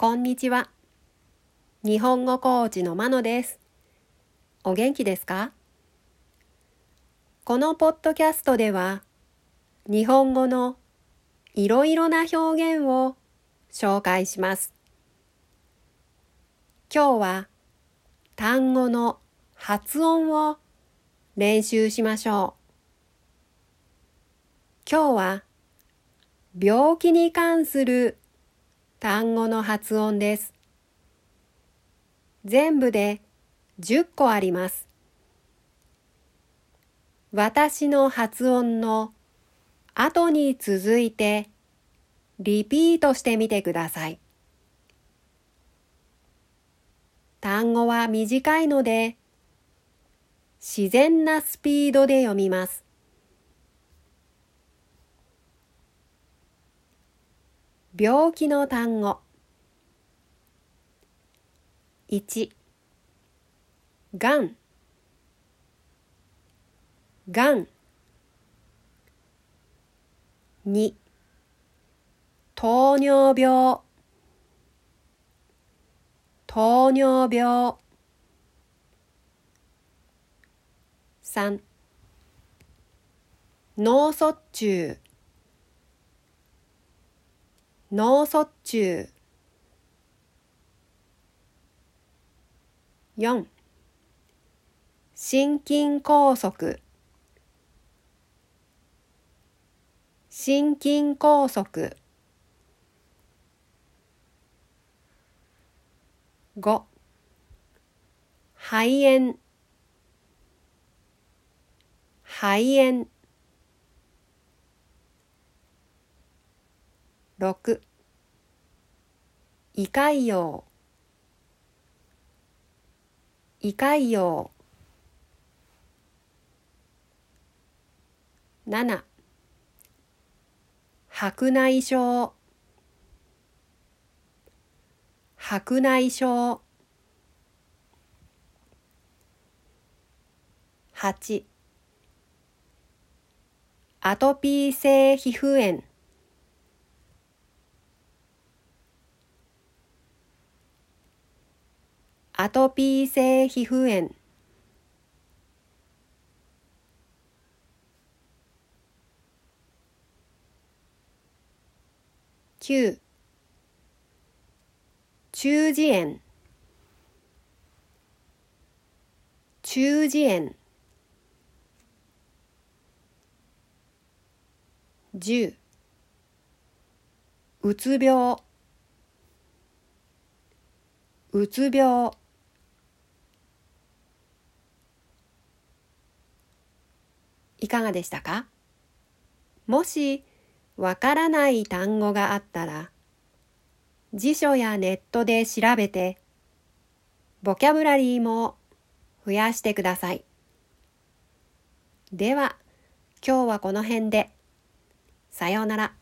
こんにちは。日本語コーチのまのです。お元気ですか？このポッドキャストでは、日本語のいろいろな表現を紹介します。今日は単語の発音を練習しましょう。今日は病気に関する単語の発音です。全部で10個あります。私の発音の後に続いてリピートしてみてください。単語は短いので自然なスピードで読みます。病気の単語。1がん。がん。2糖尿病。糖尿病。3脳卒中。脳卒中。4心筋梗塞。心筋梗塞。5肺炎。肺炎。6胃潰瘍胃潰瘍7白内障。白内障。8アトピー性皮膚炎。アトピー性皮膚炎。9中耳炎。中耳炎。10うつ病。うつ病。いかがでしたか？もしわからない単語があったら辞書やネットで調べてボキャブラリーも増やしてください。では今日はこの辺でさようなら。